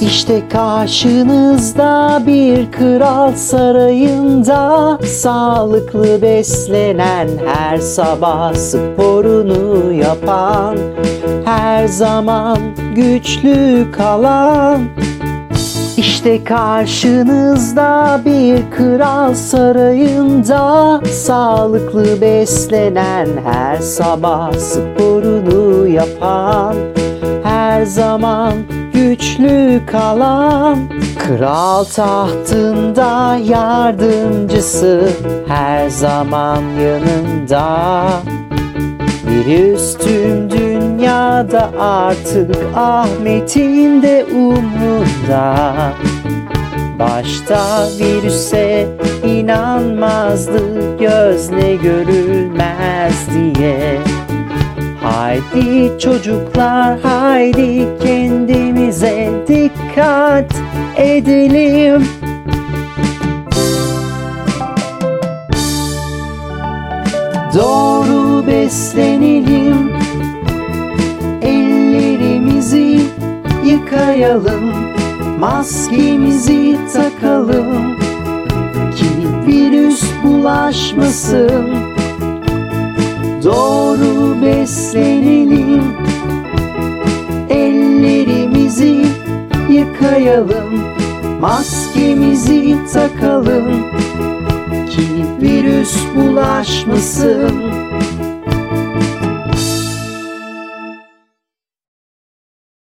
İşte karşınızda bir kral sarayında Sağlıklı beslenen her sabah sporunu yapan Her zaman güçlü kalan. İşte karşınızda bir kral sarayında Sağlıklı beslenen her sabah sporunu yapan Her zaman güçlü kalan. Kral tahtında yardımcısı her zaman yanında. Bir üstün dünyada artık Ahmet'in de umrunda. Başta virüse inanmazdı gözle görülmez diye Haydi çocuklar haydi kendimize dikkat edelim. Doğru beslenelim Ellerimizi yıkayalım Maskemizi takalım Ki virüs bulaşmasın Doğru beslenelim Ellerimizi yıkayalım. Maskemizi takalım. Ki virüs bulaşmasın